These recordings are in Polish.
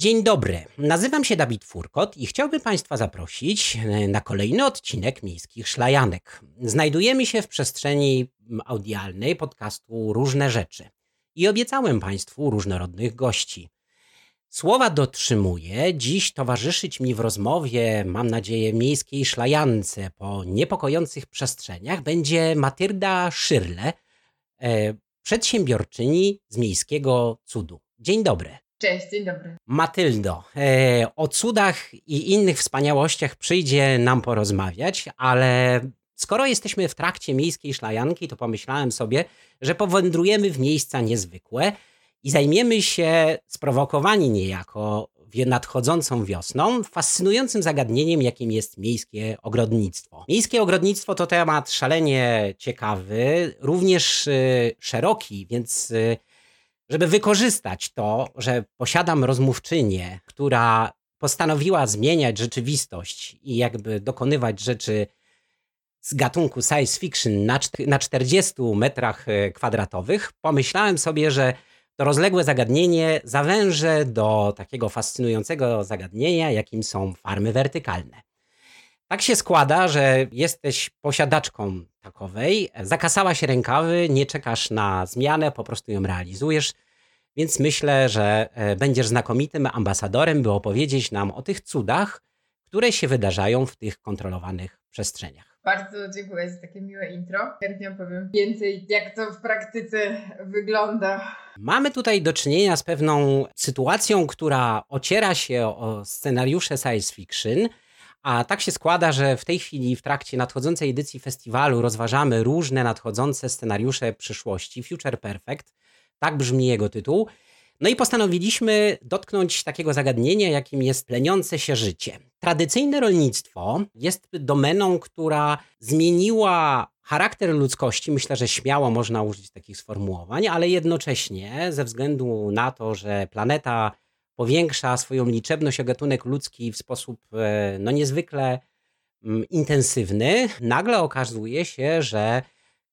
Dzień dobry, nazywam się Dawid Furkot i chciałbym Państwa zaprosić e, na kolejny odcinek Miejskich Szlajanek. Znajdujemy się w przestrzeni audialnej podcastu Różne Rzeczy i obiecałem Państwu różnorodnych gości. Słowa dotrzymuję. Dziś towarzyszyć mi w rozmowie, mam nadzieję, miejskiej szlajance po niepokojących przestrzeniach będzie Matylda Szyrle, e, przedsiębiorczyni z Miejskiego Cudu. Dzień dobry. Cześć, dzień dobry. Matyldo, e, o cudach i innych wspaniałościach przyjdzie nam porozmawiać, ale skoro jesteśmy w trakcie miejskiej szlajanki, to pomyślałem sobie, że powędrujemy w miejsca niezwykłe i zajmiemy się sprowokowani niejako nadchodzącą wiosną fascynującym zagadnieniem, jakim jest miejskie ogrodnictwo. Miejskie ogrodnictwo to temat szalenie ciekawy, również y, szeroki, więc y, żeby wykorzystać to, że posiadam rozmówczynię, która postanowiła zmieniać rzeczywistość i jakby dokonywać rzeczy z gatunku science fiction na, na 40 metrach e, kwadratowych, pomyślałem sobie, że to rozległe zagadnienie zawężę do takiego fascynującego zagadnienia, jakim są farmy wertykalne. Tak się składa, że jesteś posiadaczką takowej, zakasałaś rękawy, nie czekasz na zmianę, po prostu ją realizujesz. Więc myślę, że e, będziesz znakomitym ambasadorem, by opowiedzieć nam o tych cudach, które się wydarzają w tych kontrolowanych przestrzeniach. Bardzo dziękuję za takie miłe intro. Chętnie opowiem więcej, jak to w praktyce wygląda. Mamy tutaj do czynienia z pewną sytuacją, która ociera się o scenariusze science fiction. A tak się składa, że w tej chwili w trakcie nadchodzącej edycji festiwalu rozważamy różne nadchodzące scenariusze przyszłości, Future Perfect, tak brzmi jego tytuł. No i postanowiliśmy dotknąć takiego zagadnienia, jakim jest pleniące się życie. Tradycyjne rolnictwo jest domeną, która zmieniła charakter ludzkości. Myślę, że śmiało można użyć takich sformułowań, ale jednocześnie ze względu na to, że planeta powiększa swoją liczebność o gatunek ludzki w sposób e, no, niezwykle mm, intensywny, nagle okazuje się, że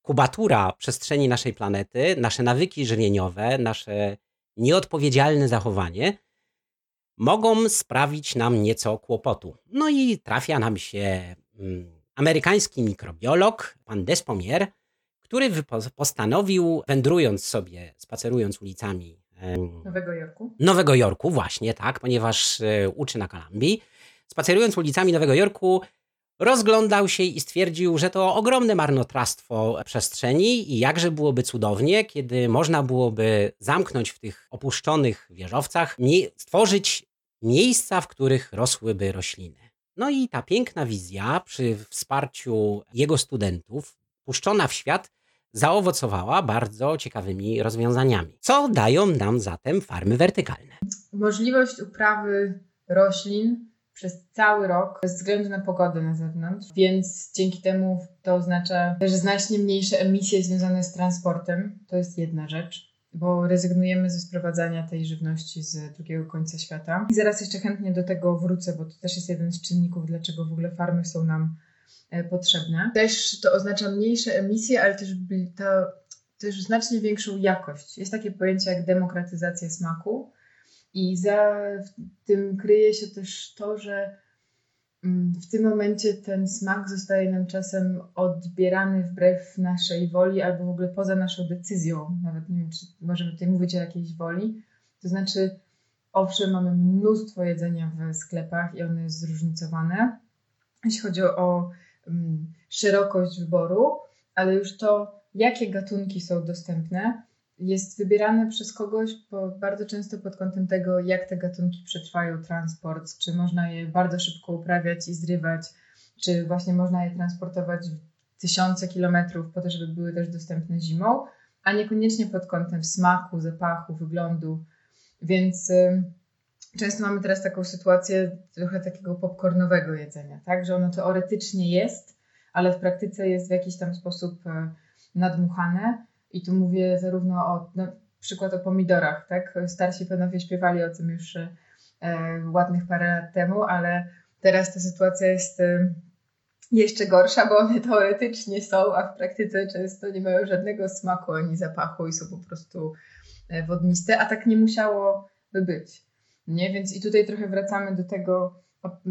kubatura przestrzeni naszej planety, nasze nawyki żywieniowe, nasze nieodpowiedzialne zachowanie mogą sprawić nam nieco kłopotu. No i trafia nam się mm, amerykański mikrobiolog, pan Despomier, który postanowił, wędrując sobie, spacerując ulicami Nowego Jorku. Nowego Jorku, właśnie, tak, ponieważ e, uczy na Kolumbii. Spacerując ulicami Nowego Jorku, rozglądał się i stwierdził, że to ogromne marnotrawstwo przestrzeni i jakże byłoby cudownie, kiedy można byłoby zamknąć w tych opuszczonych wieżowcach, stworzyć miejsca, w których rosłyby rośliny. No i ta piękna wizja przy wsparciu jego studentów, puszczona w świat, zaowocowała bardzo ciekawymi rozwiązaniami. Co dają nam zatem farmy wertykalne? Możliwość uprawy roślin przez cały rok bez względu na pogodę na zewnątrz, więc dzięki temu to oznacza też znacznie mniejsze emisje związane z transportem. To jest jedna rzecz bo rezygnujemy ze sprowadzania tej żywności z drugiego końca świata. I zaraz jeszcze chętnie do tego wrócę, bo to też jest jeden z czynników, dlaczego w ogóle farmy są nam potrzebne. Też to oznacza mniejsze emisje, ale też to, też znacznie większą jakość. Jest takie pojęcie jak demokratyzacja smaku, i za tym kryje się też to, że mm, w tym momencie ten smak zostaje nam czasem odbierany wbrew naszej woli albo w ogóle poza naszą decyzją. Nawet nie wiem, czy możemy tutaj mówić o jakiejś woli. To znaczy, owszem, mamy mnóstwo jedzenia w sklepach i ono jest zróżnicowane, jeśli chodzi o um, szerokość wyboru, ale już to, jakie gatunki są dostępne, jest wybierane przez kogoś po, bardzo często pod kątem tego, jak te gatunki przetrwają transport, czy można je bardzo szybko uprawiać i zrywać, czy właśnie można je transportować tysiące kilometrów po to, żeby były też dostępne zimą, a niekoniecznie pod kątem smaku, zapachu, wyglądu. Więc y, często mamy teraz taką sytuację trochę takiego popcornowego jedzenia, tak, że ono teoretycznie jest, ale w praktyce jest w jakiś tam sposób y, nadmuchane i tu mówię zarówno o, przykład o pomidorach, tak? Starsi panowie śpiewali o tym już e, ładnych parę lat temu, ale teraz ta sytuacja jest e, jeszcze gorsza, bo one teoretycznie są, a w praktyce często nie mają żadnego smaku ani zapachu i są po prostu e, wodniste, a tak nie musiałoby być. Nie? Więc i tutaj trochę wracamy do tego,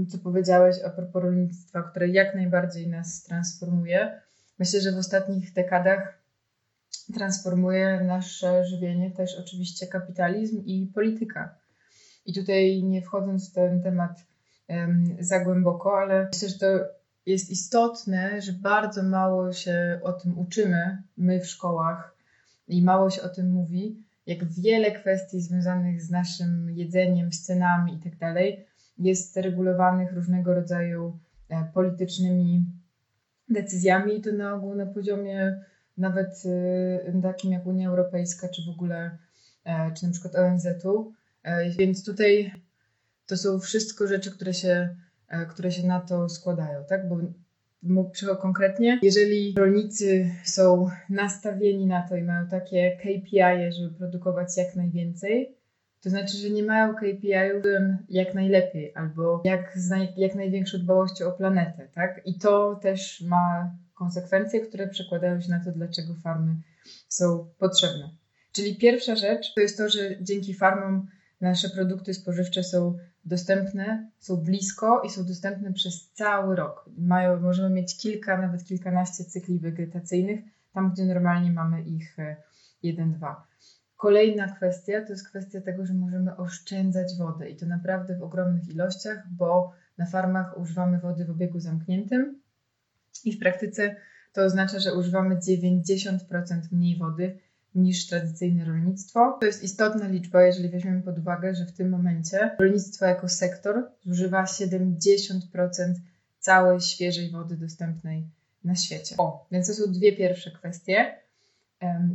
co powiedziałeś a propos rolnictwa, które jak najbardziej nas transformuje. Myślę, że w ostatnich dekadach transformuje nasze żywienie też oczywiście kapitalizm i polityka. I tutaj nie wchodząc w ten temat um, za głęboko, ale myślę, że to jest istotne, że bardzo mało się o tym uczymy my w szkołach i mało się o tym mówi, jak wiele kwestii związanych z naszym jedzeniem, z cenami itd. Tak jest regulowanych różnego rodzaju e, politycznymi decyzjami i to na ogół na poziomie nawet e, takim jak Unia Europejska, czy w ogóle, e, czy na przykład ONZ-u. Więc tutaj to są wszystko rzeczy, które się, które się na to składają, tak? Bo konkretnie, jeżeli rolnicy są nastawieni na to i mają takie KPI, żeby produkować jak najwięcej, to znaczy, że nie mają KPI-ów jak najlepiej albo jak z naj, jak największą dbałością o planetę, tak? I to też ma konsekwencje, które przekładają się na to, dlaczego farmy są potrzebne. Czyli pierwsza rzecz to jest to, że dzięki farmom nasze produkty spożywcze są dostępne, są blisko i są dostępne przez cały rok. Mają, możemy mieć kilka, nawet kilkanaście cykli wegetacyjnych, tam gdzie normalnie mamy ich e, jeden, dwa. Kolejna kwestia to jest kwestia tego, że możemy oszczędzać wodę i to naprawdę w ogromnych ilościach, bo na farmach używamy wody w obiegu zamkniętym i w praktyce to oznacza, że używamy 90% mniej wody niż tradycyjne rolnictwo. To jest istotna liczba, jeżeli weźmiemy pod uwagę, że w tym momencie rolnictwo jako sektor zużywa 70% całej świeżej wody dostępnej na świecie. O, więc to są dwie pierwsze kwestie.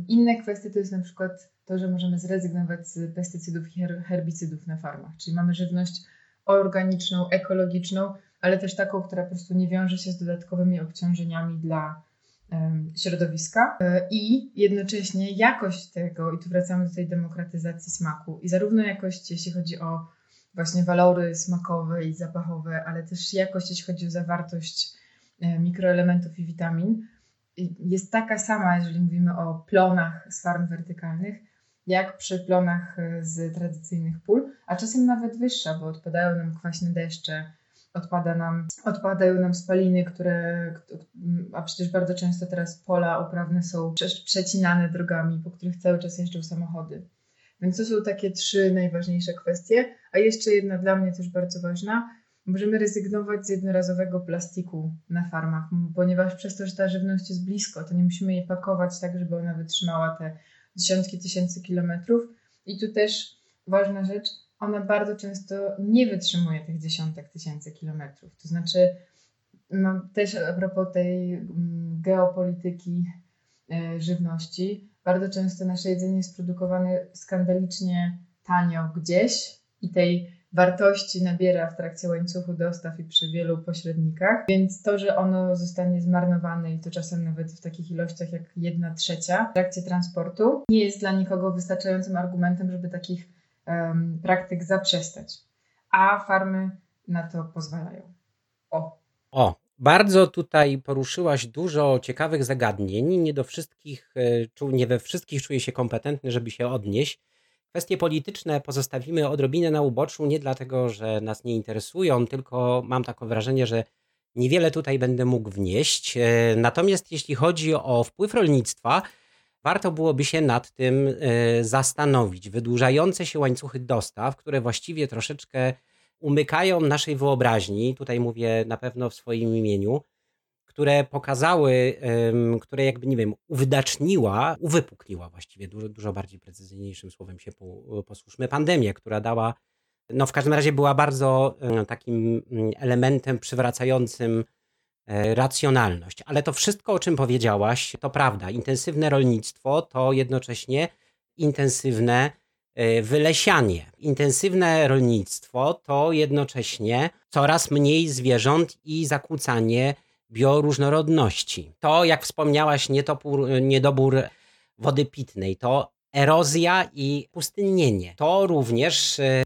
Inne kwestie to jest na przykład to, że możemy zrezygnować z pestycydów i herbicydów na farmach, czyli mamy żywność organiczną, ekologiczną, ale też taką, która po prostu nie wiąże się z dodatkowymi obciążeniami dla środowiska e, i jednocześnie jakość tego, i tu wracamy do tej demokratyzacji smaku, i zarówno jakość, jeśli chodzi o właśnie walory smakowe i zapachowe, ale też jakość, jeśli chodzi o zawartość e, mikroelementów i witamin, jest taka sama, jeżeli mówimy o plonach z farm wertykalnych, jak przy plonach e, z tradycyjnych pól, a czasem nawet wyższa, bo odpadają nam kwaśne deszcze, odpada nam, odpadają nam spaliny, które, a przecież bardzo często teraz pola uprawne są przecinane drogami, po których cały czas jeżdżą samochody. Więc to są takie trzy najważniejsze kwestie. A jeszcze jedna dla mnie też bardzo ważna. Możemy rezygnować z jednorazowego plastiku na farmach, ponieważ przez to, że ta żywność jest blisko, to nie musimy jej pakować tak, żeby ona wytrzymała te dziesiątki tysięcy kilometrów. I tu też ważna rzecz, ona bardzo często nie wytrzymuje tych dziesiątek tysięcy kilometrów. To znaczy, mam też a propos tej mm, geopolityki e, żywności, bardzo często nasze jedzenie jest produkowane skandalicznie tanio gdzieś i tej wartości nabiera w trakcie łańcuchu dostaw i przy wielu pośrednikach, więc to, że ono zostanie zmarnowane i to czasem nawet w takich ilościach jak jedna trzecia w trakcie transportu, nie jest dla nikogo wystarczającym argumentem, żeby takich praktyk zaprzestać. A farmy na to pozwalają. O. O, bardzo tutaj poruszyłaś dużo ciekawych zagadnień. Nie do wszystkich, e, nie we wszystkich czuję się kompetentny, żeby się odnieść. Kwestie polityczne pozostawimy odrobinę na uboczu, nie dlatego, że nas nie interesują, tylko mam takie wrażenie, że niewiele tutaj będę mógł wnieść. E, natomiast jeśli chodzi o wpływ rolnictwa, warto byłoby się nad tym e, zastanowić. Wydłużające się łańcuchy dostaw, które właściwie troszeczkę umykają naszej wyobraźni, tutaj mówię na pewno w swoim imieniu, które pokazały, które jakby, nie wiem, uwydaczniła, uwypukliła właściwie, dużo, dużo bardziej precyzyjniejszym słowem się posłuszmy, pandemię, która dała, no w każdym razie była bardzo takim mm, elementem przywracającym racjonalność. Ale to wszystko, o czym powiedziałaś, to prawda. Intensywne rolnictwo to jednocześnie intensywne e, wylesianie. Intensywne rolnictwo to jednocześnie coraz mniej zwierząt i zakłócanie bioróżnorodności. To, jak wspomniałaś, nietopór, niedobór wody pitnej, to erozja i pustynnienie. To również e,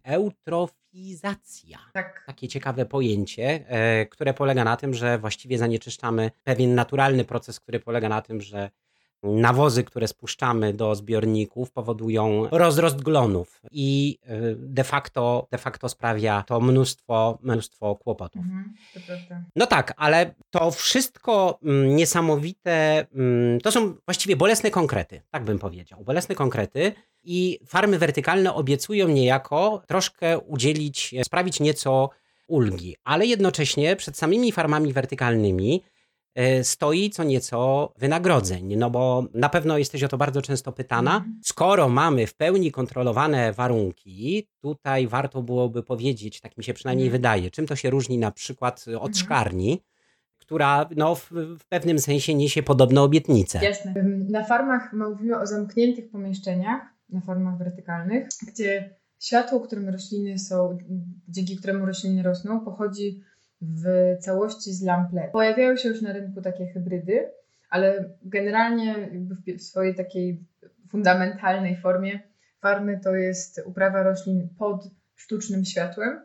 Tak. Takie ciekawe pojęcie, e, które polega na tym, że właściwie zanieczyszczamy pewien naturalny proces, który polega na tym, że nawozy, które spuszczamy do zbiorników, powodują rozrost glonów i y, de facto, de facto sprawia to mnóstwo, mnóstwo kłopotów. Mhm, no tak, ale to wszystko mm, niesamowite, mm, to są właściwie bolesne konkrety, tak bym powiedział. Bolesne konkrety i farmy wertykalne obiecują niejako troszkę udzielić, sprawić nieco ulgi, ale jednocześnie przed samymi farmami wertykalnymi E, stoi co nieco wynagrodzeń. No bo na pewno jesteś o to bardzo często pytana. Mhm. Skoro mamy w pełni kontrolowane warunki, tutaj warto byłoby powiedzieć, tak mi się przynajmniej mhm. wydaje, czym to się różni na przykład od mhm. szklarni, która no, w, w, pewnym sensie niesie podobne obietnice. Jasne. Na farmach mówimy o zamkniętych pomieszczeniach, na farmach wertykalnych, gdzie światło, którym rośliny są, dzięki któremu rośliny rosną, pochodzi w całości z lamp LED. Pojawiają się już na rynku takie hybrydy, ale generalnie w swojej takiej fundamentalnej formie farmy to jest uprawa roślin pod sztucznym światłem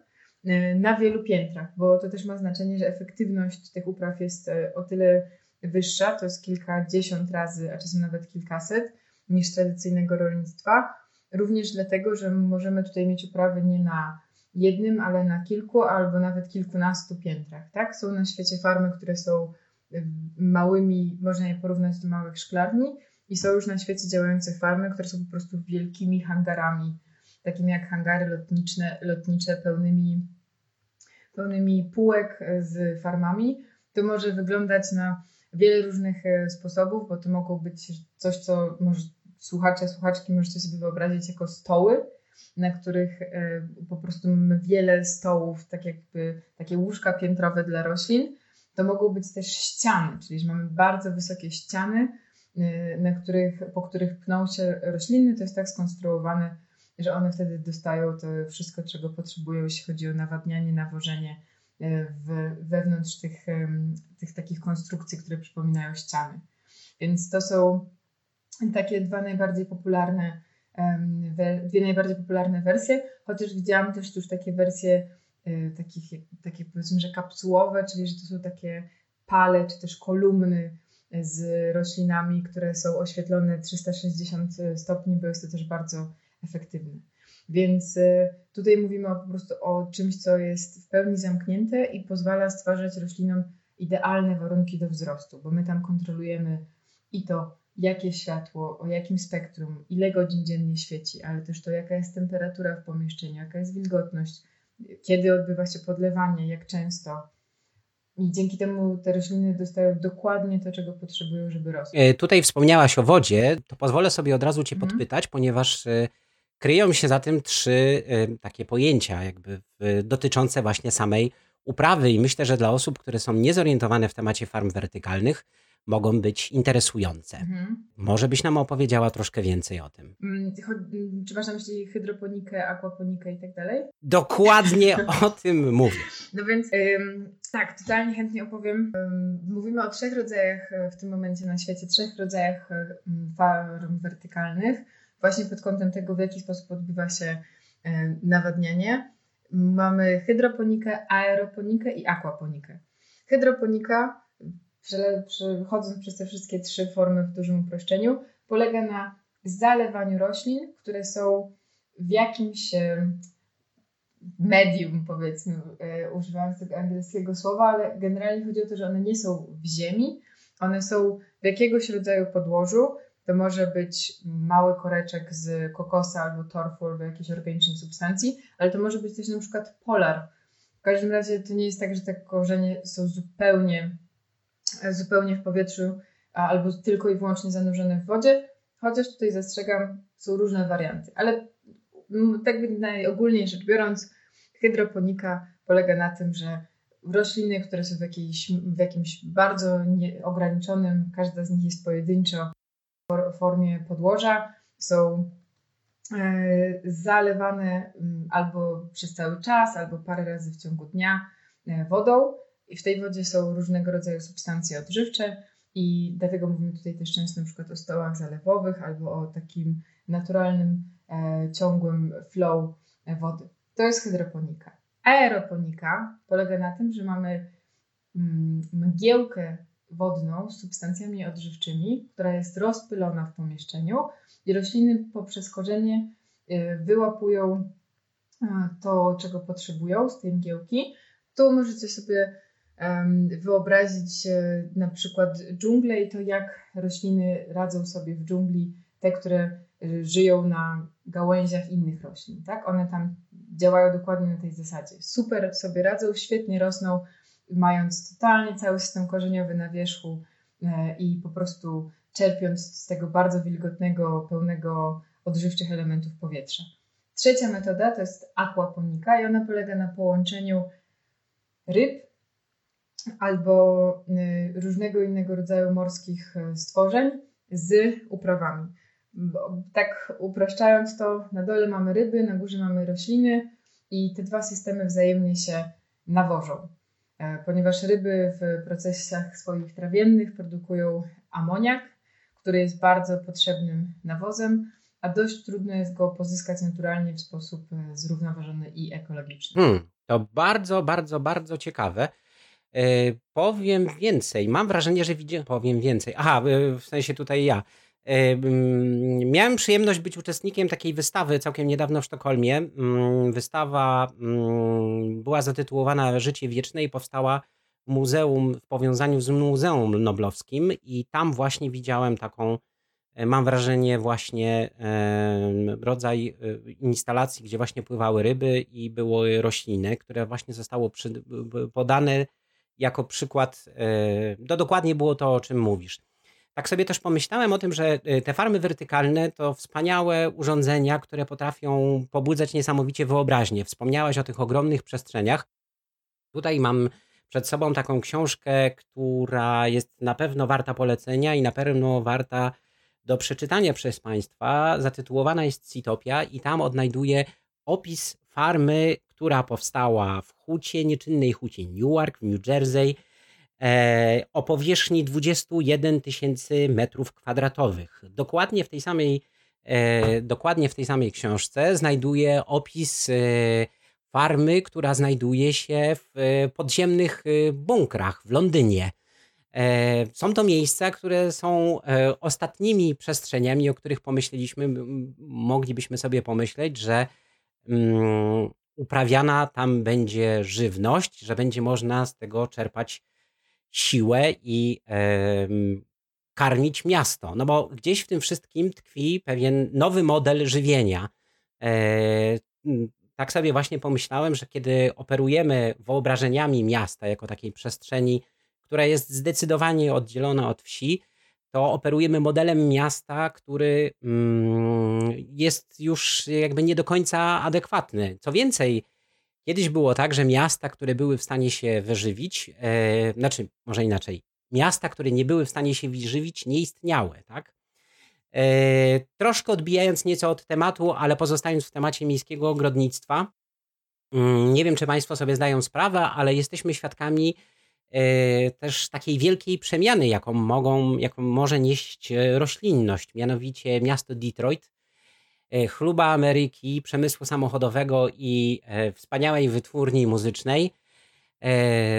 y, na wielu piętrach, bo to też ma znaczenie, że efektywność tych upraw jest y, o tyle wyższa, to jest kilkadziesiąt razy, a czasem nawet kilkaset, niż tradycyjnego rolnictwa. Również dlatego, że możemy tutaj mieć uprawy nie na jednym, ale na kilku albo nawet kilkunastu piętrach. Tak? Są na świecie farmy, które są małymi, można je porównać do małych szklarni i są już na świecie działające farmy, które są po prostu wielkimi hangarami, takimi jak hangary lotnicze, lotnicze pełnymi, pełnymi półek z farmami. To może wyglądać na wiele różnych e, sposobów, bo to mogą być coś, co może słuchacze, słuchaczki możecie sobie wyobrazić jako stoły, na których e, po prostu mamy wiele stołów, tak jakby takie łóżka piętrowe dla roślin. To mogą być też ściany, czyli mamy bardzo wysokie ściany, e, na których, po których pną się rośliny. To jest tak skonstruowane, że one wtedy dostają to wszystko, czego potrzebują, jeśli chodzi o nawadnianie, nawożenie e, w, wewnątrz tych, tych takich konstrukcji, które przypominają ściany. Więc to są takie dwa najbardziej popularne dwie najbardziej popularne wersje, chociaż widziałam też już takie wersje e, takich, takie powiedzmy, że kapsułowe, czyli że to są takie pale czy też kolumny z roślinami, które są oświetlone 360 stopni, bo jest to też bardzo efektywne. Więc e, tutaj mówimy po prostu o czymś, co jest w pełni zamknięte i pozwala stwarzać roślinom idealne warunki do wzrostu, bo my tam kontrolujemy i to, jakie światło, o jakim spektrum, ile godzin dziennie świeci, ale też to, jaka jest temperatura w pomieszczeniu, jaka jest wilgotność, kiedy odbywa się podlewanie, jak często. I dzięki temu te rośliny dostają dokładnie to, czego potrzebują, żeby rosły. E, tutaj wspomniałaś o wodzie, to pozwolę sobie od razu Cię mhm. podpytać, ponieważ e, kryją się za tym trzy e, takie pojęcia, jakby dotyczące właśnie samej uprawy. I myślę, że dla osób, które są niezorientowane w temacie farm wertykalnych, mogą być interesujące. Mhm. Może byś nam opowiedziała troszkę więcej o tym. Mm, mm, czy masz na myśli hydroponikę, aquaponikę i tak dalej? Dokładnie o tym mówię. No więc ym, tak, totalnie chętnie opowiem. Ym, mówimy o trzech rodzajach e, w tym momencie na świecie, trzech rodzajach ym, farm wertykalnych, właśnie pod kątem tego, w jaki sposób odbywa się y, nawadnianie. Mamy hydroponikę, aeroponikę i aquaponikę. Hydroponika przechodząc przez te wszystkie trzy formy w dużym uproszczeniu, polega na zalewaniu roślin, które są w jakimś medium, powiedzmy, e, używając tego angielskiego słowa, ale generalnie chodzi o to, że one nie są w ziemi, one są w jakiegoś rodzaju podłożu. To może być mały koreczek z kokosa albo torfu, albo jakiejś organicznej substancji, ale to może być też na przykład polar. W każdym razie to nie jest tak, że te korzenie są zupełnie zupełnie w powietrzu albo tylko i wyłącznie zanurzone w wodzie, chociaż tutaj zastrzegam, są różne warianty. Ale tak najogólniej rzecz biorąc, hydroponika polega na tym, że rośliny, które są w, jakiejś, w jakimś bardzo ograniczonym, każda z nich jest pojedynczo w formie podłoża, są e, zalewane albo przez cały czas, albo parę razy w ciągu dnia e, wodą i w tej wodzie są różnego rodzaju substancje odżywcze i dlatego mówimy tutaj też często na przykład o stołach zalewowych albo o takim naturalnym, e, ciągłym flow e, wody. To jest hydroponika. Aeroponika polega na tym, że mamy mm, mgiełkę wodną z substancjami odżywczymi, która jest rozpylona w pomieszczeniu i rośliny poprzez korzenie y, wyłapują to, czego potrzebują z tej mgiełki. Tu możecie sobie wyobrazić na przykład dżunglę i to, jak rośliny radzą sobie w dżungli, te, które y, żyją na gałęziach innych roślin. Tak? One tam działają dokładnie na tej zasadzie. Super sobie radzą, świetnie rosną, mając totalnie cały system korzeniowy na wierzchu e, i po prostu czerpiąc z tego bardzo wilgotnego, pełnego odżywczych elementów powietrza. Trzecia metoda to jest aquaponika i ona polega na połączeniu ryb albo y, różnego innego rodzaju morskich y, stworzeń z uprawami. Tak upraszczając to, na dole mamy ryby, na górze mamy rośliny i te dwa systemy wzajemnie się nawożą. E, ponieważ ryby w procesach swoich trawiennych produkują amoniak, który jest bardzo potrzebnym nawozem, a dość trudno jest go pozyskać naturalnie w sposób e, zrównoważony i ekologiczny. Hmm, to bardzo, bardzo, bardzo ciekawe. E, powiem więcej. Mam wrażenie, że widzę. Powiem więcej. Aha, e, w sensie tutaj ja. E, miałem przyjemność być uczestnikiem takiej wystawy całkiem niedawno w Sztokholmie. Mm, wystawa mm, była zatytułowana Życie Wieczne i powstała w muzeum w powiązaniu z Muzeum Noblowskim i tam właśnie widziałem taką, mam wrażenie, właśnie rodzaj instalacji, gdzie właśnie pływały ryby i były rośliny, które właśnie zostało podane jako przykład, no dokładnie było to, o czym mówisz. Tak sobie też pomyślałem o tym, że e, te farmy wertykalne to wspaniałe urządzenia, które potrafią pobudzać niesamowicie wyobraźnię. Wspomniałaś o tych ogromnych przestrzeniach. Tutaj mam przed sobą taką książkę, która jest na pewno warta polecenia i na pewno warta do przeczytania przez Państwa. Zatytułowana jest Citopia i tam odnajduję opis farmy, która powstała w hucie, nieczynnej hucie Newark w New Jersey e, o powierzchni 21 tysięcy metrów kwadratowych. Dokładnie w tej samej e, dokładnie w tej samej książce znajduje opis e, farmy, która znajduje się w podziemnych bunkrach w Londynie. Są to miejsca, które są ostatnimi przestrzeniami, o których pomyśleliśmy, moglibyśmy sobie pomyśleć, że mm, uprawiana tam będzie żywność, że będzie można z tego czerpać siłę i karmić miasto. No bo gdzieś w tym wszystkim tkwi pewien nowy model żywienia. E, tak sobie właśnie pomyślałem, że kiedy operujemy wyobrażeniami miasta jako takiej przestrzeni, która jest zdecydowanie oddzielona od wsi, to operujemy modelem miasta, który mm, jest już jakby nie do końca adekwatny. Co więcej, kiedyś było tak, że miasta, które były w stanie się wyżywić, e, znaczy może inaczej, miasta, które nie były w stanie się wyżywić, nie istniały, tak? E, troszkę odbijając nieco od tematu, ale pozostając w temacie miejskiego ogrodnictwa, mm, nie wiem, czy Państwo sobie zdają sprawę, ale jesteśmy świadkami też takiej wielkiej przemiany, jaką, mogą, jaką może nieść e, roślinność, mianowicie miasto Detroit, e, chluba Ameryki, przemysłu samochodowego i wspaniałej wytwórni muzycznej,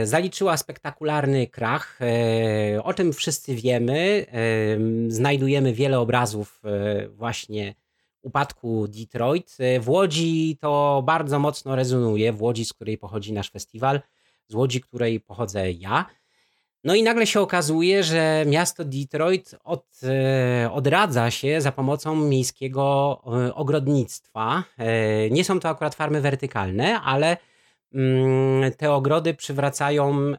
zaliczyła spektakularny krach. O czym wszyscy wiemy. Znajdujemy wiele obrazów właśnie upadku Detroit. W Łodzi to bardzo mocno rezonuje, w Łodzi, z której pochodzi nasz festiwal z Łodzi, której pochodzę ja. No i nagle się okazuje, że miasto Detroit od, e, odradza się za pomocą miejskiego e, ogrodnictwa. E, nie są to akurat farmy wertykalne, ale mm, te ogrody przywracają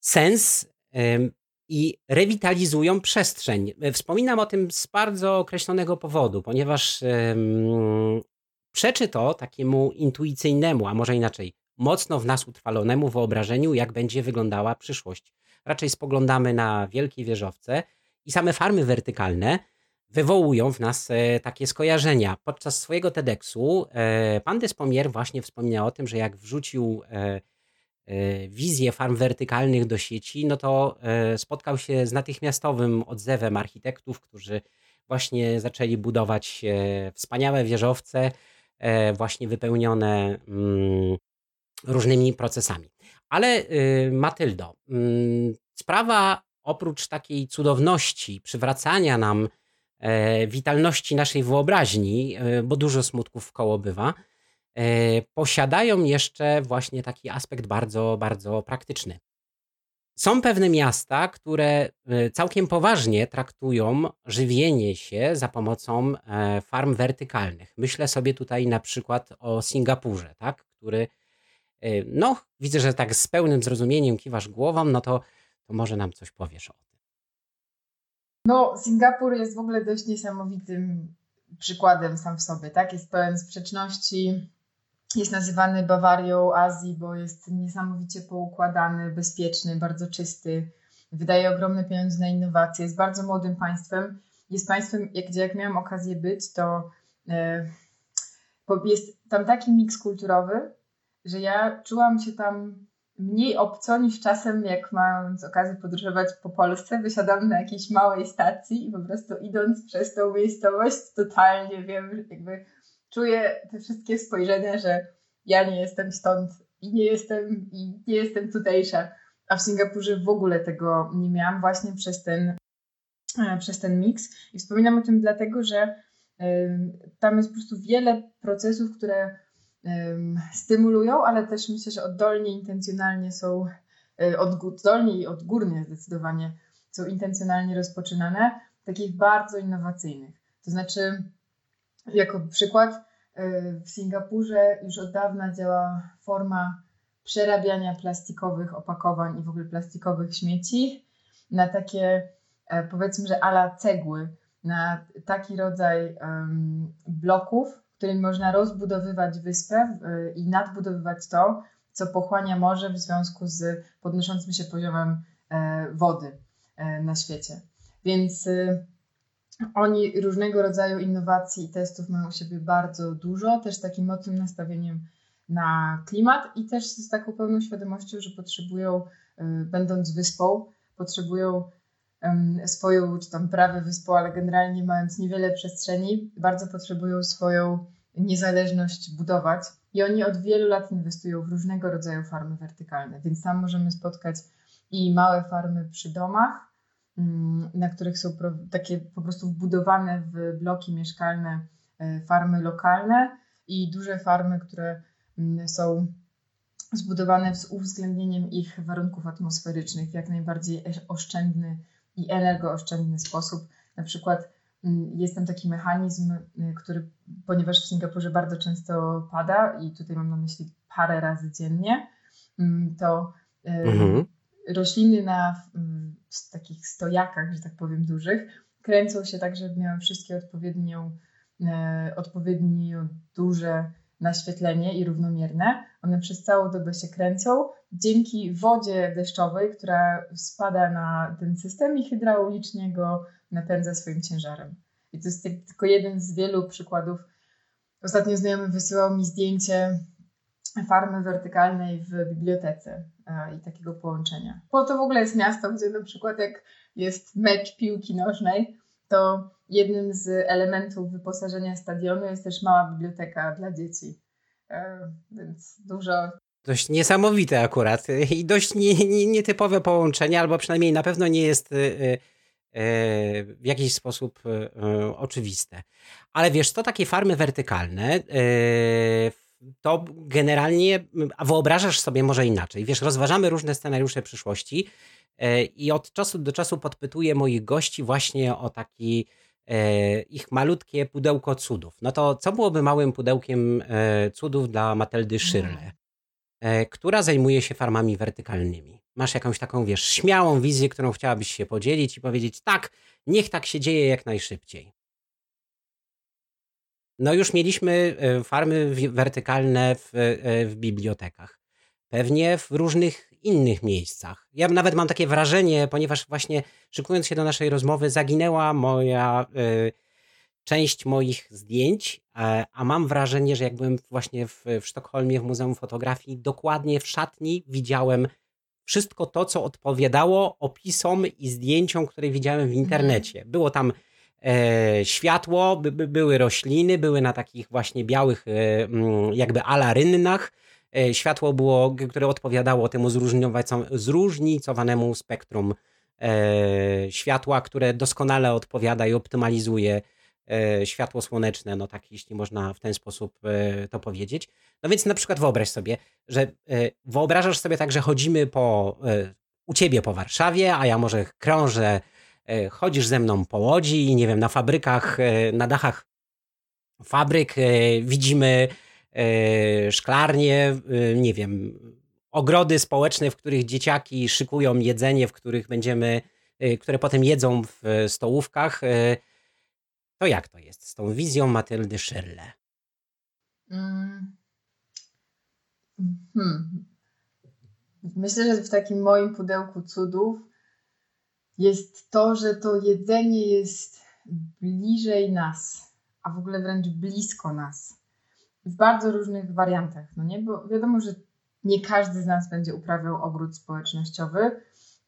sens i rewitalizują przestrzeń. Wspominam o tym z bardzo określonego powodu, ponieważ przeczy to takiemu intuicyjnemu, a może inaczej, mocno w nas utrwalonemu wyobrażeniu, jak będzie wyglądała przyszłość. Raczej spoglądamy na wielkie wieżowce i same farmy wertykalne wywołują w nas e, takie skojarzenia. Podczas swojego TEDxu e, pan Despomier właśnie wspomniał o tym, że jak wrzucił e, wizję farm wertykalnych do sieci, no to spotkał się z natychmiastowym odzewem architektów, którzy właśnie zaczęli budować wspaniałe wieżowce, właśnie wypełnione mm, różnymi procesami. Ale Matyldo, mm, sprawa oprócz takiej cudowności, przywracania nam e, witalności naszej wyobraźni, e, bo dużo smutków koło bywa, e, posiadają jeszcze właśnie taki aspekt bardzo, bardzo praktyczny. Są pewne miasta, które całkiem poważnie traktują żywienie się za pomocą farm wertykalnych. Myślę sobie tutaj na przykład o Singapurze, tak? który, no, widzę, że tak z pełnym zrozumieniem kiwasz głową, no to to może nam coś powiesz o tym. No, Singapur jest w ogóle dość niesamowitym przykładem sam w sobie, tak? Jest pełen sprzeczności. Jest nazywany Bawarią Azji, bo jest niesamowicie poukładany, bezpieczny, bardzo czysty. Wydaje ogromne pieniądze na innowacje. Jest bardzo młodym państwem. Jest państwem, gdzie jak miałam okazję być, to e, jest tam taki miks kulturowy, że ja czułam się tam mniej obco niż czasem, jak mając okazję podróżować po Polsce, wysiadam na jakiejś małej stacji i po prostu idąc przez tą miejscowość, totalnie wiem, jakby czuję te wszystkie spojrzenia, że ja nie jestem stąd i nie jestem, i nie jestem tutejsza. A w Singapurze w ogóle tego nie miałam właśnie przez ten, e, przez ten miks. I wspominam o tym dlatego, że tam jest po prostu wiele procesów, które stymulują, ale też myślę, że oddolnie, intencjonalnie są, e, oddolnie i odgórnie zdecydowanie są intencjonalnie rozpoczynane, takich bardzo innowacyjnych. To znaczy, jako przykład, e, w Singapurze już od dawna działa forma przerabiania plastikowych opakowań i w ogóle plastikowych śmieci na takie, e, powiedzmy, że ala cegły, na taki rodzaj bloków, którym można rozbudowywać wyspę y, i nadbudowywać to, co pochłania morze w związku z podnoszącym się poziomem e, wody e, na świecie. Więc y, oni różnego rodzaju innowacji i testów mają u siebie bardzo dużo, też takim mocnym nastawieniem na klimat i też z taką pełną świadomością, że potrzebują, y, będąc wyspą, potrzebują swoją, czy tam prawie wyspą, ale generalnie mając niewiele przestrzeni, bardzo potrzebują swoją niezależność budować. I oni od wielu lat inwestują w różnego rodzaju farmy wertykalne, więc tam możemy spotkać i małe farmy przy domach, na których są takie po prostu wbudowane w bloki mieszkalne e, farmy lokalne i duże farmy, które są zbudowane z uwzględnieniem ich warunków atmosferycznych w jak najbardziej oszczędny i energooszczędny sposób. Na przykład mm, jest tam taki mechanizm, y, który, ponieważ w Singapurze bardzo często pada i tutaj mam na myśli parę razy dziennie, mm, to y, mhm. rośliny na takich stojakach, że tak powiem, dużych, kręcą się tak, żeby miały wszystkie odpowiednią, y, odpowiednio duże naświetlenie i równomierne. One przez całą dobę się kręcą dzięki wodzie deszczowej, która spada na ten system i hydraulicznie go napędza swoim ciężarem. I to jest tylko jeden z wielu przykładów. Ostatnio znajomy wysyłał mi zdjęcie farmy wertykalnej w bibliotece i takiego połączenia. Bo to w ogóle jest miasto, gdzie na przykład jak jest mecz piłki nożnej, to jednym z elementów wyposażenia stadionu jest też mała biblioteka dla dzieci. E, więc dużo. Dość niesamowite akurat i dość nie, nie, nietypowe połączenie, albo przynajmniej na pewno nie jest y, y, w jakiś sposób oczywiste. Ale wiesz, to takie farmy wertykalne, to generalnie, a wyobrażasz sobie może inaczej. Wiesz, rozważamy różne scenariusze przyszłości i od czasu do czasu podpytuję moich gości właśnie o taki E, ich malutkie pudełko cudów. No to co byłoby małym pudełkiem e, cudów dla Mateldy Szyrle, e, która zajmuje się farmami wertykalnymi? Masz jakąś taką, wiesz, śmiałą wizję, którą chciałabyś się podzielić i powiedzieć, tak, niech tak się dzieje jak najszybciej. No już mieliśmy farmy wertykalne w, w bibliotekach. Pewnie w różnych innych miejscach. Ja nawet mam takie wrażenie, ponieważ właśnie szykując się do naszej rozmowy, zaginęła moja y, część moich zdjęć, e, a mam wrażenie, że jak byłem właśnie w, w Sztokholmie, w Muzeum Fotografii, dokładnie w szatni widziałem wszystko to, co odpowiadało opisom i zdjęciom, które widziałem w internecie. Było tam e, światło, by, by, były rośliny, były na takich właśnie białych e, jakby alarynnach, światło było, które odpowiadało temu zróżnicowanemu spektrum światła, które doskonale odpowiada i optymalizuje światło słoneczne, no tak jeśli można w ten sposób to powiedzieć. No więc na przykład wyobraź sobie, że wyobrażasz sobie tak, że chodzimy po, u ciebie po Warszawie, a ja może krążę E, chodzisz ze mną po łodzi i nie wiem, na fabrykach, e, na dachach fabryk e, widzimy szklarnie, nie wiem, ogrody społeczne, w których dzieciaki szykują jedzenie, w których będziemy, które potem jedzą w stołówkach. To jak to jest z tą wizją Matyldy Szyrle? Mm. Hmm. Myślę, że w takim moim pudełku cudów jest to, że to jedzenie jest bliżej nas, a w ogóle wręcz blisko nas. W bardzo różnych wariantach, no nie? Bo wiadomo, że nie każdy z nas będzie uprawiał ogród społecznościowy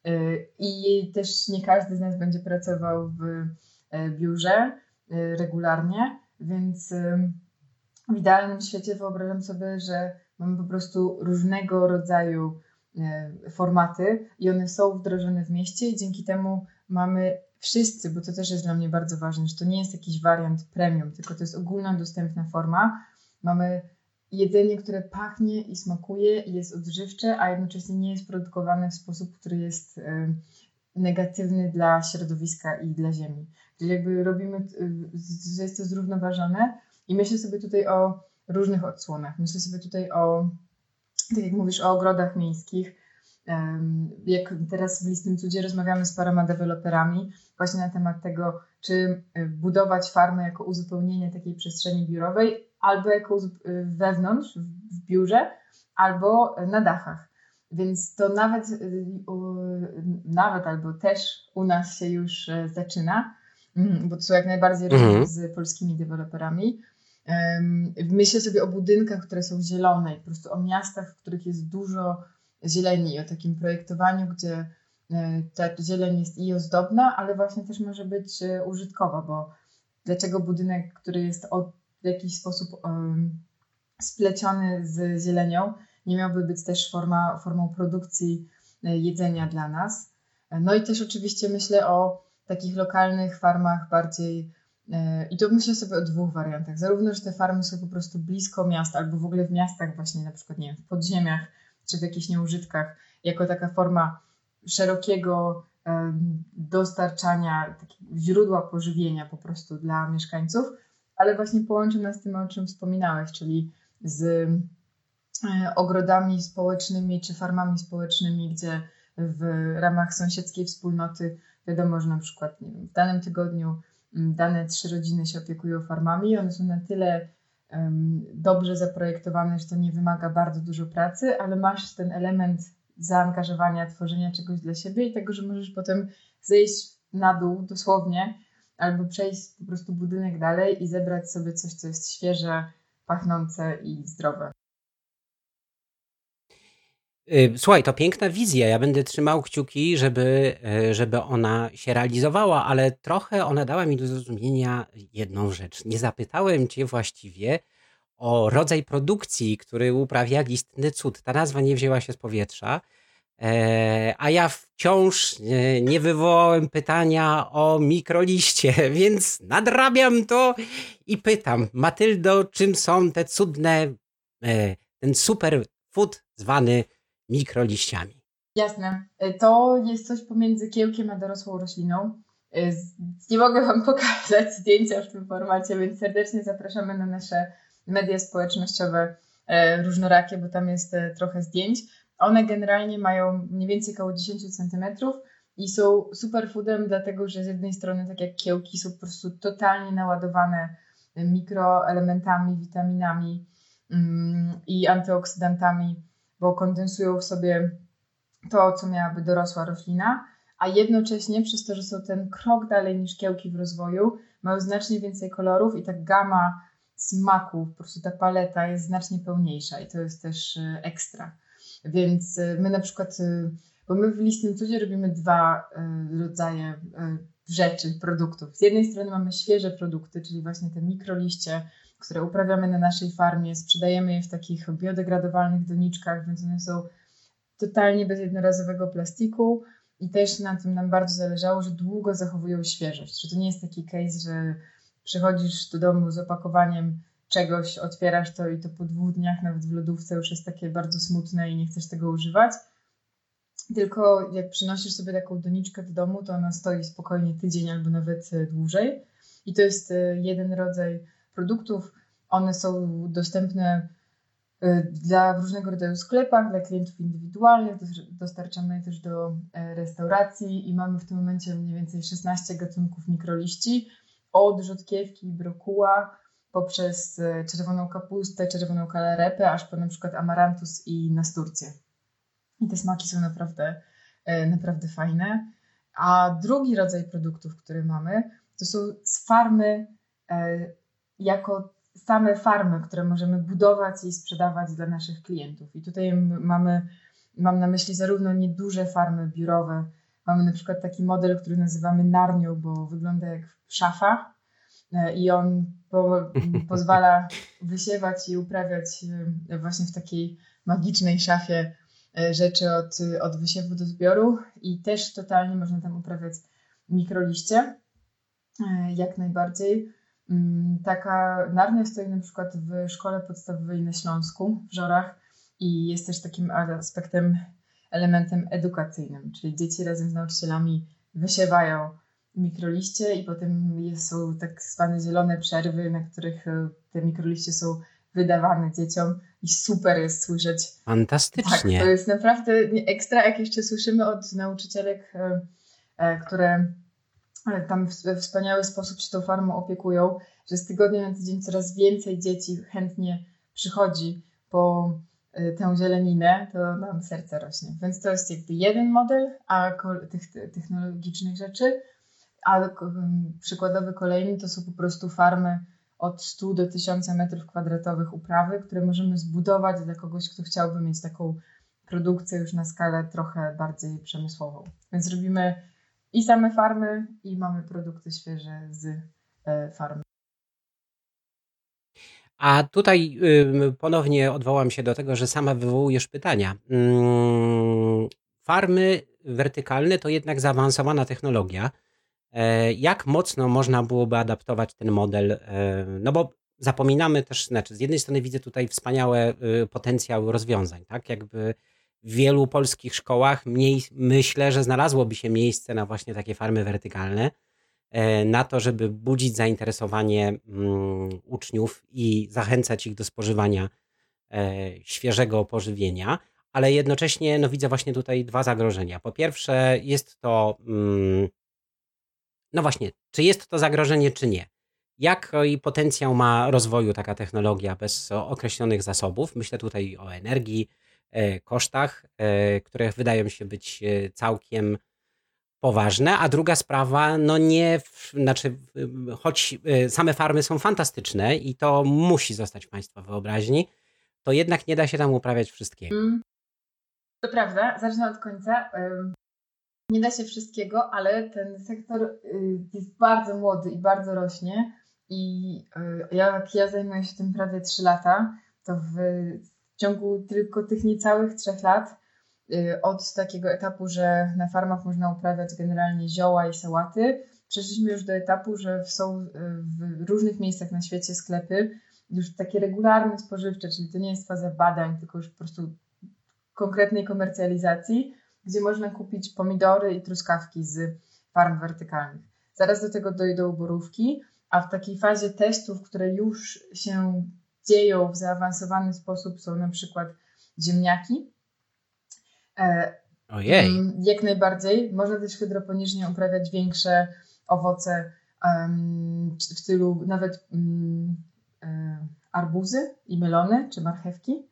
yy, i też nie każdy z nas będzie pracował w yy, biurze yy, regularnie, więc w idealnym świecie wyobrażam sobie, że mamy po prostu różnego rodzaju E, formaty i one są wdrożone w mieście i dzięki temu mamy wszyscy, bo to też jest dla mnie bardzo ważne, że to nie jest jakiś wariant premium, tylko to jest ogólnodostępna forma. Mamy jedzenie, które pachnie i smakuje i jest odżywcze, a jednocześnie nie jest produkowane w sposób, który jest e, negatywny dla środowiska i dla ziemi. Czyli jakby robimy, że jest to zrównoważone i myślę sobie tutaj o różnych odsłonach. Myślę sobie tutaj o tak jak mówisz o ogrodach miejskich, jak teraz w Listym Cudzie rozmawiamy z paroma deweloperami właśnie na temat tego, czy e, budować farmę jako uzupełnienie takiej przestrzeni biurowej, albo jako wewnątrz, w biurze, albo na dachach. Więc to nawet, e, nawet albo też u nas się już zaczyna, mm, bo to są jak najbardziej mhm. z polskimi deweloperami. Myślę sobie o budynkach, które są zielone, po prostu o miastach, w których jest dużo zieleni, o takim projektowaniu, gdzie e, ta zieleń jest i ozdobna, ale właśnie też może być e, użytkowa, bo dlaczego budynek, który jest w jakiś sposób spleciony z zielenią, nie miałby być też forma, formą produkcji e, jedzenia dla nas. No i też oczywiście myślę o takich lokalnych farmach bardziej E, I to myślę sobie o dwóch wariantach. Zarówno, że te farmy są po prostu blisko miast, albo w ogóle w miastach, właśnie na przykład, nie wiem, w podziemiach, czy w jakichś nieużytkach, jako taka forma szerokiego dostarczania źródła pożywienia po prostu dla mieszkańców, ale właśnie połączy nas z tym, o czym wspominałeś, czyli z e, ogrodami społecznymi czy farmami społecznymi, gdzie w ramach sąsiedzkiej wspólnoty wiadomo, że na przykład nie wiem, w danym tygodniu dane trzy rodziny się opiekują farmami. One są na tyle um, dobrze zaprojektowane, że to nie wymaga bardzo dużo pracy, ale masz ten element zaangażowania, tworzenia czegoś dla siebie i tego, że możesz potem zejść na dół dosłownie albo przejść po prostu budynek dalej i zebrać sobie coś, co jest świeże, pachnące i zdrowe. Y, słuchaj, to piękna wizja. Ja będę trzymał kciuki, żeby, y, żeby ona się realizowała, ale trochę ona dała mi do zrozumienia jedną rzecz. Nie zapytałem cię właściwie o rodzaj produkcji, który uprawia listny cud. Ta nazwa nie wzięła się z powietrza, a ja wciąż nie wywołałem pytania o mikroliście, więc nadrabiam to i pytam, Matyldo, czym są te cudne, e, ten super food zwany mikroliściami. Jasne. E, to jest coś pomiędzy kiełkiem a dorosłą rośliną. E, nie mogę Wam pokazać zdjęcia w tym formacie, więc serdecznie zapraszamy na nasze media społecznościowe e, różnorakie, bo tam jest trochę zdjęć. One generalnie mają mniej więcej około 10 cm i są superfoodem, dlatego że z jednej strony, tak jak kiełki, są po prostu totalnie naładowane mikroelementami, witaminami mm, i antyoksydantami bo kondensują w sobie to, co miałaby dorosła roślina, a jednocześnie przez to, że są ten krok dalej niż kiełki w rozwoju, mają znacznie więcej kolorów i ta gama smaków, po prostu ta paleta jest znacznie pełniejsza i to jest też y, ekstra. Więc y, my na przykład, y, bo my w Listym Cudzie robimy dwa rodzaje rzeczy, produktów. Z jednej strony mamy świeże produkty, czyli właśnie te mikroliście, które uprawiamy na naszej farmie, sprzedajemy je w takich biodegradowalnych doniczkach, więc one są totalnie bez jednorazowego plastiku i też na tym nam bardzo zależało, że długo zachowują świeżość, że to nie jest taki case, że przychodzisz do domu z opakowaniem czegoś, otwierasz to i to po dwóch dniach nawet w lodówce już jest takie bardzo smutne i nie chcesz tego używać. Tylko jak przynosisz sobie taką doniczkę do domu, to ona stoi spokojnie tydzień albo nawet e, dłużej. I to jest e, jeden rodzaj produktów. One są dostępne e, dla w różnego rodzaju sklepach, dla klientów indywidualnych. Dostarczamy je też do restauracji i mamy w tym momencie mniej więcej 16 gatunków mikroliści. Od rzodkiewki, brokuła, poprzez czerwoną kapustę, czerwoną kalarepę, aż po na przykład amarantus i nasturcję. I te smaki są naprawdę, e, naprawdę fajne. A drugi rodzaj produktów, który mamy, to są z farmy e, jako same farmy, które możemy budować i sprzedawać dla naszych klientów. I tutaj mamy, mam na myśli zarówno nieduże farmy biurowe, mamy na przykład taki model, który nazywamy narnią, bo wygląda jak szafa e, i on po, pozwala wysiewać i uprawiać właśnie w takiej magicznej szafie E, rzeczy od, od wysiewu do zbioru i też totalnie można tam uprawiać mikroliście, e, jak najbardziej. Mm, taka narnia stoi na przykład w szkole podstawowej na Śląsku, w Żorach i jest też takim aspektem, elementem edukacyjnym, czyli dzieci razem z nauczycielami wysiewają mikroliście i potem są tak zwane zielone przerwy, na których e, te mikroliście są wydawane dzieciom i super jest słyszeć. Fantastycznie. Tak, to jest naprawdę ekstra, jak jeszcze słyszymy od nauczycielek, e, e, które tam w wspaniały sposób się tą farmą opiekują, że z tygodnia na tydzień coraz więcej dzieci chętnie przychodzi po tę zieleninę, to nam serce rośnie. Więc to jest jakby jeden model a tych technologicznych rzeczy, a przykładowy kolejny to są po prostu farmy od 100 do 1000 metrów kwadratowych uprawy, które możemy zbudować dla kogoś, kto chciałby mieć taką produkcję już na skalę trochę bardziej przemysłową. Więc robimy i same farmy, i mamy produkty świeże z e, farmy. A tutaj ponownie odwołam się do tego, że sama wywołujesz pytania. Mm, farmy wertykalne to jednak zaawansowana technologia jak mocno można byłoby adaptować ten model? E, no bo zapominamy też, znaczy z jednej strony widzę tutaj wspaniałe y, potencjał rozwiązań, tak? Jakby w wielu polskich szkołach mniej, myślę, że znalazłoby się miejsce na właśnie takie farmy wertykalne, e, na to, żeby budzić zainteresowanie mm, uczniów i zachęcać ich do spożywania świeżego pożywienia, ale jednocześnie no, widzę właśnie tutaj dwa zagrożenia. Po pierwsze, jest to mm, no właśnie, czy jest to zagrożenie, czy nie? Jaki potencjał ma rozwoju taka technologia bez określonych zasobów? Myślę tutaj o energii, e, kosztach, e, które wydają się być e, całkiem poważne, a druga sprawa, no nie, znaczy, choć same farmy są fantastyczne i to musi zostać Państwa wyobraźni, to jednak nie da się tam uprawiać wszystkiego. Mm. To prawda, zacznę od końca. Nie da się wszystkiego, ale ten sektor y, jest bardzo młody i bardzo rośnie. I y, jak ja zajmuję się tym prawie 3 lata, to w ciągu tylko tych niecałych 3 lat, y, od takiego etapu, że na farmach można uprawiać generalnie zioła i sałaty, przeszliśmy już do etapu, że są w różnych miejscach na świecie sklepy już takie regularne spożywcze, czyli to nie jest faza badań, tylko już po prostu konkretnej komercjalizacji gdzie można kupić pomidory i truskawki z farm wertykalnych. Zaraz do tego dojdą borówki, a w takiej fazie testów, które już się dzieją w zaawansowany sposób, są na przykład ziemniaki. E, Ojej. Mm, jak najbardziej. Można też hydroponicznie uprawiać większe owoce w stylu nawet um, arbuzy i melony czy marchewki.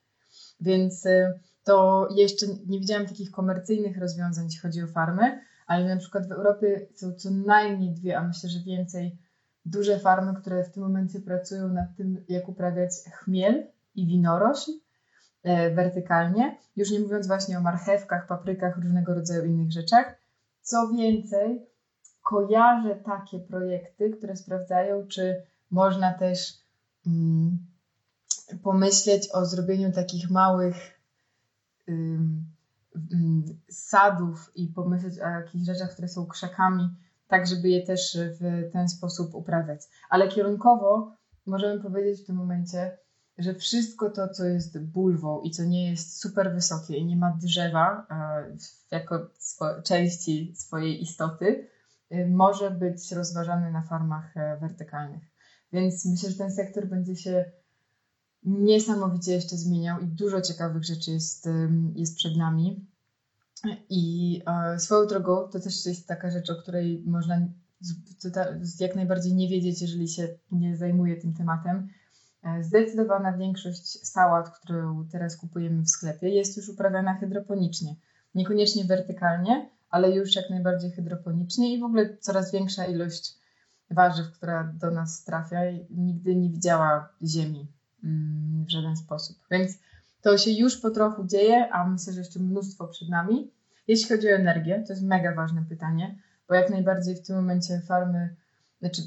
Więc e, to jeszcze nie widziałam takich komercyjnych rozwiązań, jeśli chodzi o farmy, ale na przykład w Europie są co najmniej dwie, a myślę, że więcej, duże farmy, które w tym momencie pracują nad tym, jak uprawiać chmiel i winorośl e, wertykalnie, już nie mówiąc właśnie o marchewkach, paprykach, różnego rodzaju innych rzeczach. Co więcej, kojarzę takie projekty, które sprawdzają, czy można też mm, pomyśleć o zrobieniu takich małych sadów i pomyśleć o jakichś rzeczach, które są krzakami, tak żeby je też w ten sposób uprawiać. Ale kierunkowo możemy powiedzieć w tym momencie, że wszystko to, co jest bulwą i co nie jest super wysokie i nie ma drzewa jako swo części swojej istoty, y, może być rozważany na farmach e, wertykalnych. Więc myślę, że ten sektor będzie się niesamowicie jeszcze zmieniał i dużo ciekawych rzeczy jest, jest przed nami. I e, swoją drogą to też jest taka rzecz, o której można jak najbardziej nie wiedzieć, jeżeli się nie zajmuje tym tematem. E, zdecydowana większość sałat, którą teraz kupujemy w sklepie, jest już uprawiana hydroponicznie. Niekoniecznie wertykalnie, ale już jak najbardziej hydroponicznie i w ogóle coraz większa ilość warzyw, która do nas trafia, nigdy nie widziała ziemi w żaden sposób. Więc to się już po trochu dzieje, a myślę, że jeszcze mnóstwo przed nami. Jeśli chodzi o energię, to jest mega ważne pytanie, bo jak najbardziej w tym momencie farmy, znaczy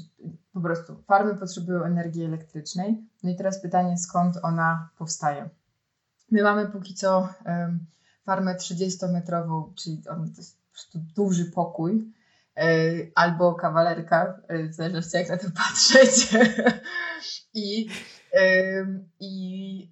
po prostu farmy potrzebują energii elektrycznej. No i teraz pytanie, skąd ona powstaje? My mamy póki co um, farmę 30-metrową, czyli on, to jest po prostu duży pokój, albo kawalerka, w zależności jak na to patrzeć. I, i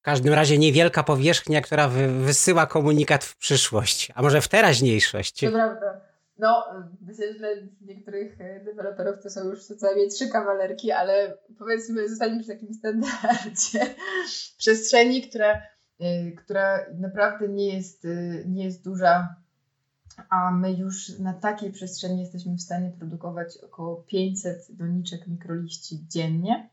w każdym razie niewielka powierzchnia, która wy wysyła komunikat w przyszłość, a może w teraźniejszość. To prawda. No, myślę, że dla niektórych deweloperów to są już co najmniej trzy kawalerki, ale powiedzmy, zostaniemy w takim standardzie przestrzeni, która, y, która naprawdę nie jest, y, nie jest duża, a my już na takiej przestrzeni jesteśmy w stanie produkować około 500 doniczek mikroliści dziennie.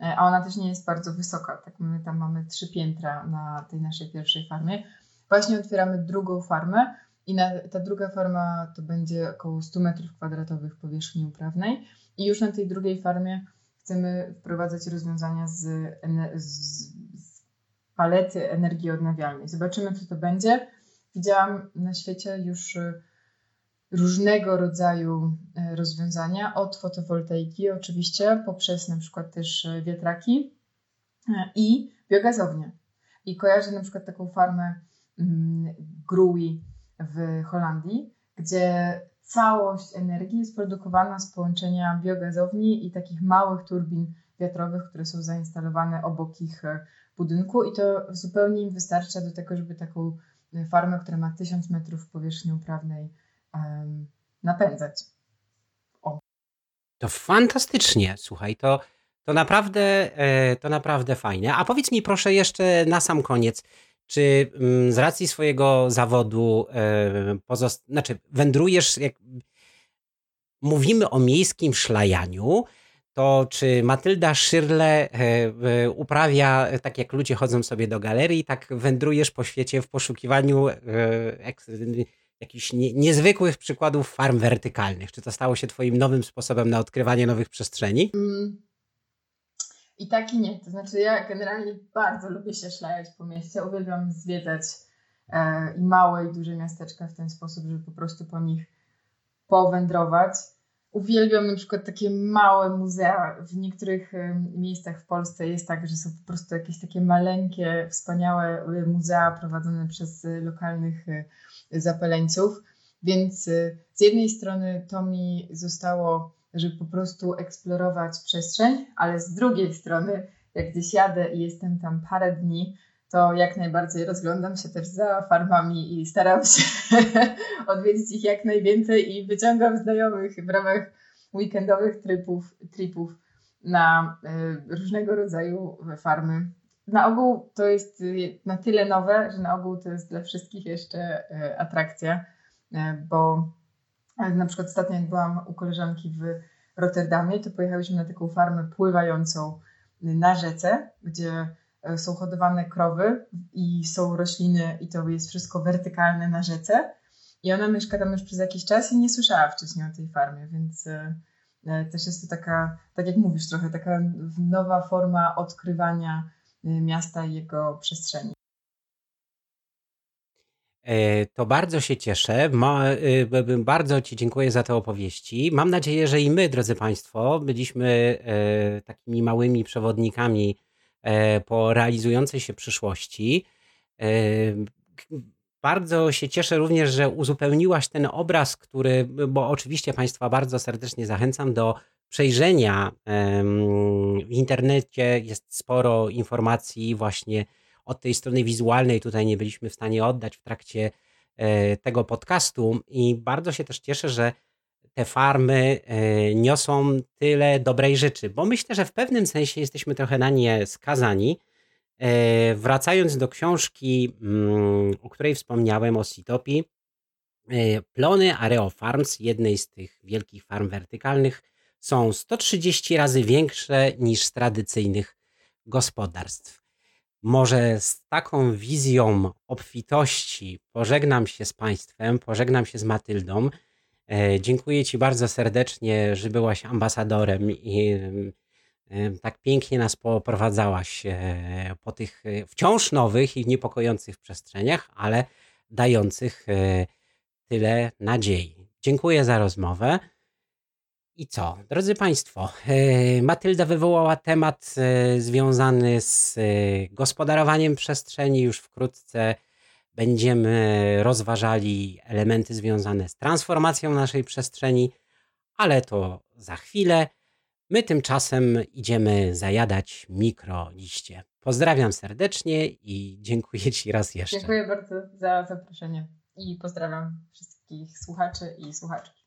E, a ona też nie jest bardzo wysoka. Tak my tam mamy trzy piętra na tej naszej pierwszej farmie. Właśnie otwieramy drugą farmę i na, ta druga farma to będzie około 100 metrów kwadratowych powierzchni uprawnej i już na tej drugiej farmie chcemy wprowadzać rozwiązania z, z, z palety energii odnawialnej. Zobaczymy, co to będzie. Widziałam na świecie już różnego rodzaju e, rozwiązania, od fotowoltaiki oczywiście, poprzez na przykład też e, wiatraki e, i biogazownie. I kojarzę na przykład taką farmę mm, Grui w Holandii, gdzie całość energii jest produkowana z połączenia biogazowni i takich małych turbin wiatrowych, które są zainstalowane obok ich budynku i to zupełnie im wystarcza do tego, żeby taką farmę, która ma 1000 metrów powierzchni uprawnej napędzać. O. To fantastycznie, słuchaj, to, to, naprawdę, e, to naprawdę fajne. A powiedz mi proszę jeszcze na sam koniec, czy mm, z racji swojego zawodu e, pozost... znaczy wędrujesz, jak mówimy o miejskim szlajaniu, to czy Matylda Szyrle e, uprawia, tak jak ludzie chodzą sobie do galerii, tak wędrujesz po świecie w poszukiwaniu jakichś nie, niezwykłych przykładów farm wertykalnych? Czy to stało się Twoim nowym sposobem na odkrywanie nowych przestrzeni? Mm. I tak i nie. To znaczy, ja generalnie bardzo lubię się szlajać po mieście. Uwielbiam zwiedzać e, i małe, i duże miasteczka w ten sposób, żeby po prostu po nich powędrować. Uwielbiam na przykład takie małe muzea. W niektórych e, miejscach w Polsce jest tak, że są po prostu jakieś takie maleńkie, wspaniałe e, muzea prowadzone przez e, lokalnych e, zapaleńców. Więc y, z jednej strony to mi zostało, żeby po prostu eksplorować przestrzeń, ale z drugiej strony, jak gdzieś jadę i jestem tam parę dni, to jak najbardziej rozglądam się też za farmami i staram się odwiedzić ich jak najwięcej i wyciągam znajomych w ramach weekendowych tripów, tripów na y, różnego rodzaju farmy na ogół to jest y, na tyle nowe, że na ogół to jest dla wszystkich jeszcze y, atrakcja, y, bo na przykład ostatnio jak byłam u koleżanki w Rotterdamie, to pojechałyśmy na taką farmę pływającą na rzece, gdzie są hodowane krowy i są rośliny i to jest wszystko wertykalne na rzece. I ona mieszka tam już przez jakiś czas i nie słyszała wcześniej o tej farmie, więc też jest to taka, tak jak mówisz, trochę taka nowa forma odkrywania miasta i jego przestrzeni. E, to bardzo się cieszę. E, bardzo Ci dziękuję za te opowieści. Mam nadzieję, że i my, drodzy Państwo, byliśmy e, takimi małymi przewodnikami po realizującej się przyszłości. Bardzo się cieszę również, że uzupełniłaś ten obraz, który, bo oczywiście Państwa bardzo serdecznie zachęcam do przejrzenia. W internecie jest sporo informacji właśnie od tej strony wizualnej tutaj nie byliśmy w stanie oddać w trakcie e, tego podcastu i bardzo się też cieszę, że te farmy e, niosą tyle dobrej rzeczy, bo myślę, że w pewnym sensie jesteśmy trochę na nie skazani. E, wracając do książki, mm, o której wspomniałem, o Sitopi, plony Areo Farms, jednej z tych wielkich farm wertykalnych, są 130 razy większe niż z tradycyjnych gospodarstw. Może z taką wizją obfitości pożegnam się z Państwem, pożegnam się z Matyldą. E, dziękuję Ci bardzo serdecznie, że byłaś ambasadorem i e, tak pięknie nas poprowadzałaś e, po tych wciąż nowych i niepokojących przestrzeniach, ale dających tyle nadziei. Dziękuję za rozmowę. I co? Drodzy Państwo, e, Matylda wywołała temat e, związany z e, gospodarowaniem przestrzeni. Już wkrótce będziemy rozważali elementy związane z transformacją naszej przestrzeni, ale to za chwilę. My tymczasem idziemy zajadać mikroliście. Pozdrawiam serdecznie i dziękuję Ci raz jeszcze. Dziękuję bardzo za zaproszenie i pozdrawiam wszystkich słuchaczy i słuchaczki.